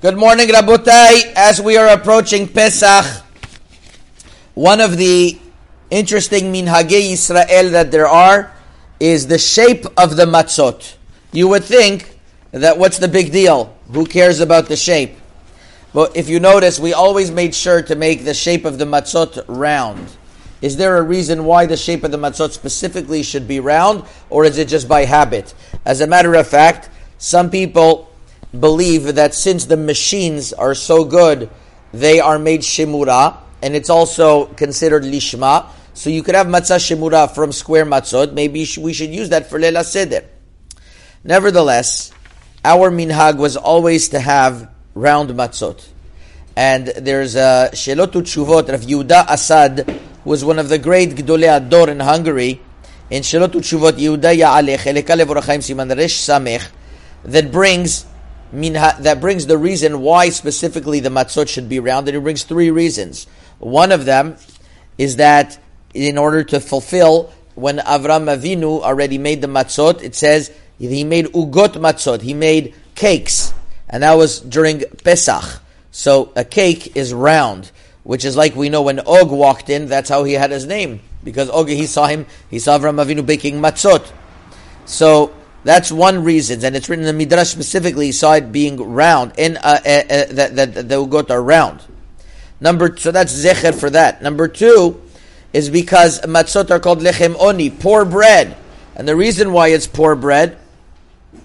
Good morning, Rabotai. As we are approaching Pesach, one of the interesting minhagei Israel that there are is the shape of the matzot. You would think that what's the big deal? Who cares about the shape? But if you notice, we always made sure to make the shape of the matzot round. Is there a reason why the shape of the matzot specifically should be round, or is it just by habit? As a matter of fact, some people believe that since the machines are so good, they are made shemura, and it's also considered lishma. So you could have matzah shemura from square matzot. Maybe we should use that for leila seder. Nevertheless, our minhag was always to have round matzot. And there's a Shelotu Tshuvot, Rav Yehuda Asad, who was one of the great Gdolei Ador in Hungary. In Shelotu Tshuvot, Yehuda Ya'aleh, Eleka Levorachaim Siman Resh Samech, that brings that brings the reason why specifically the matzot should be round, and it brings three reasons. One of them is that in order to fulfill when Avram Avinu already made the matzot, it says he made ugot matzot, he made cakes, and that was during Pesach. So a cake is round, which is like we know when Og walked in, that's how he had his name because Og he saw him, he saw Avram Avinu baking matzot. So that's one reason, and it's written in the Midrash specifically. He saw it being round, in uh, uh, uh, that that the ugot are round. Number so that's zecher for that. Number two is because matzot are called lechem oni, poor bread, and the reason why it's poor bread,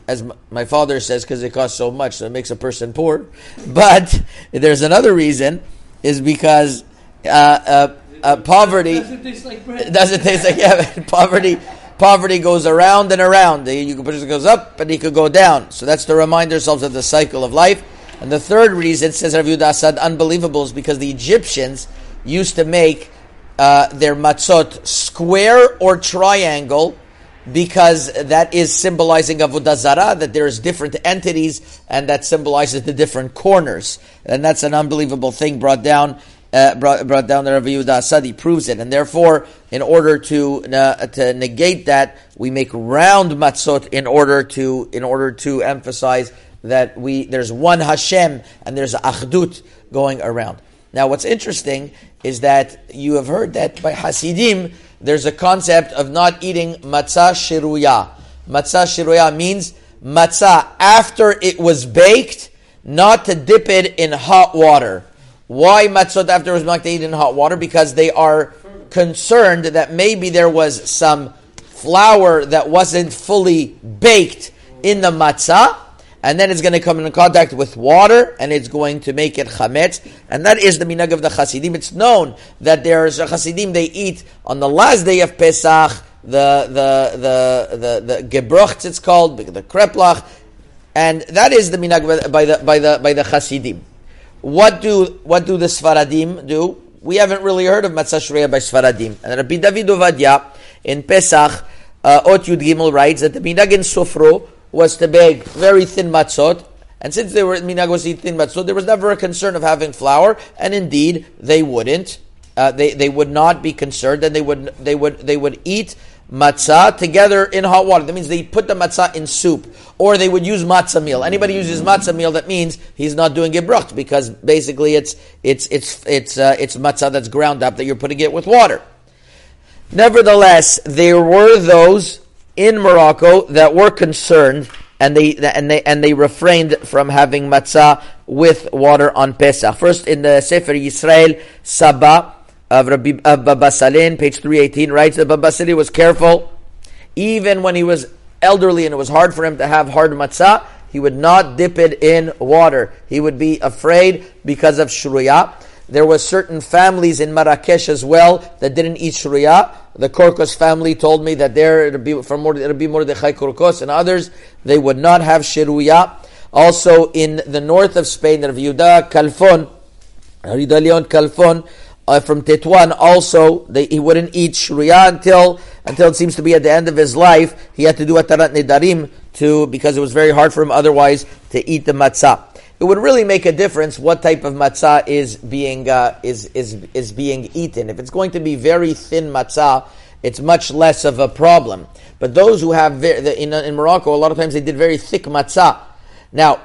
as my father says, because it costs so much, so it makes a person poor. But there's another reason, is because uh, uh, uh poverty doesn't taste like bread. Doesn't taste like yeah, poverty poverty goes around and around. The person goes up and he could go down. So that's to remind ourselves of the cycle of life. And the third reason, says Rav Yehuda Asad, unbelievable, is because the Egyptians used to make uh, their matzot square or triangle because that is symbolizing avodah zarah, that there's different entities, and that symbolizes the different corners. And that's an unbelievable thing brought down uh, brought, brought down the Rav Yehuda Asadi proves it, and therefore, in order to uh, to negate that, we make round matzot in order to in order to emphasize that we there's one Hashem and there's achdut going around. Now, what's interesting is that you have heard that by Hasidim, there's a concept of not eating matzah shiruya. Matzah shiruya means matzah after it was baked, not to dip it in hot water. Why matzot after it was milk they eat in hot water? Because they are concerned that maybe there was some flour that wasn't fully baked in the matzah, and then it's going to come in contact with water, and it's going to make it chametz, and that is the minhag of the Hasidim. It's known that there's a Hasidim they eat on the last day of Pesach the the the the, the gebrocht it's called the kreplach, and that is the minhag by the by the by the Hasidim. What do what do the Sfaradim do? We haven't really heard of Matzah Shreya by Sfaradim. And Rabbi David Ovadia in Pesach, uh, Ot Yud Gimel writes that the minhag in Sefrou was to bake very thin matzot, and since they were minhag was eat thin matzot, there was never a concern of having flour, and indeed they wouldn't. Uh, they they would not be concerned, and they would they would they would eat matzah together in hot water. That means they put the matzah in soup. Or they would use matzah meal. Anybody uses matzah meal, that means he's not doing gebrucht because basically it's it's it's it's uh, it's matzah that's ground up that you're putting it with water. Nevertheless, there were those in Morocco that were concerned and they and they and they refrained from having matzah with water on Pesach. First in the Sefer Yisrael Saba of Rabbi of Baba Sali, page 318, writes that Baba Sali was careful, even when he was elderly and it was hard for him to have hard matzah, he would not dip it in water. He would be afraid because of shruya. There were certain families in Marrakesh as well that didn't eat shruya. The Korkos family told me that there it'll be from be Mordechai Korkos and others they would not have shruya. Also in the north of Spain, Rav Yehuda Kalfon, Rida Leon Kalfon, uh, from Tetuan also, they, he wouldn't eat shruya until until it seems to be at the end of his life. He had to do hatarat nedarim to because it was very hard for him otherwise to eat the matzah. It would really make a difference what type of matzah is being uh, is is is being eaten. If it's going to be very thin matzah, it's much less of a problem. But those who have in, in Morocco, a lot of times they did very thick matzah. Now,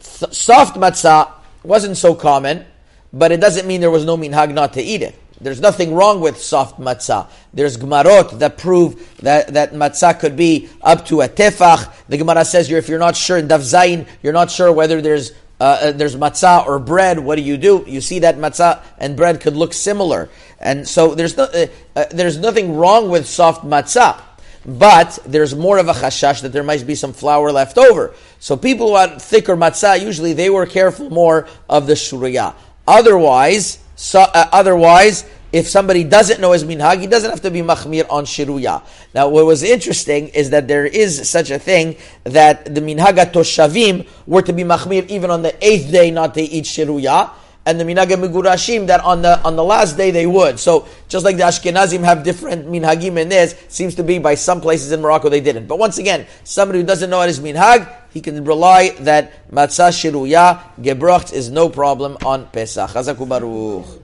soft matzah wasn't so common, but it doesn't mean there was no minhag not to eat it. There's nothing wrong with soft matzah. There's gemarot that prove that, that matzah could be up to a tefach. The Gemara says if you're not sure in Daf Zayin, you're not sure whether there's uh, uh, there's matzah or bread. What do you do? You see that matzah and bread could look similar, and so there's no, uh, uh, there's nothing wrong with soft matzah. But there's more of a chashash that there might be some flour left over. So people who want thicker matzah, usually they were careful more of the shuriyah. Otherwise, so, uh, otherwise, if somebody doesn't know his minhag, he doesn't have to be machmir on shiruya. Now, what was interesting is that there is such a thing that the minhaga toshavim were to be machmir even on the eighth day not to eat shiruya, and the minhaga migurashim that on the on the last day they would. So just like the Ashkenazim have different minhagim in this, seems to be by some places in Morocco they didn't. But once again, somebody who doesn't know what is minhag, he can rely that matzah shiruya gebrocht is no problem on Pesach. Baruch.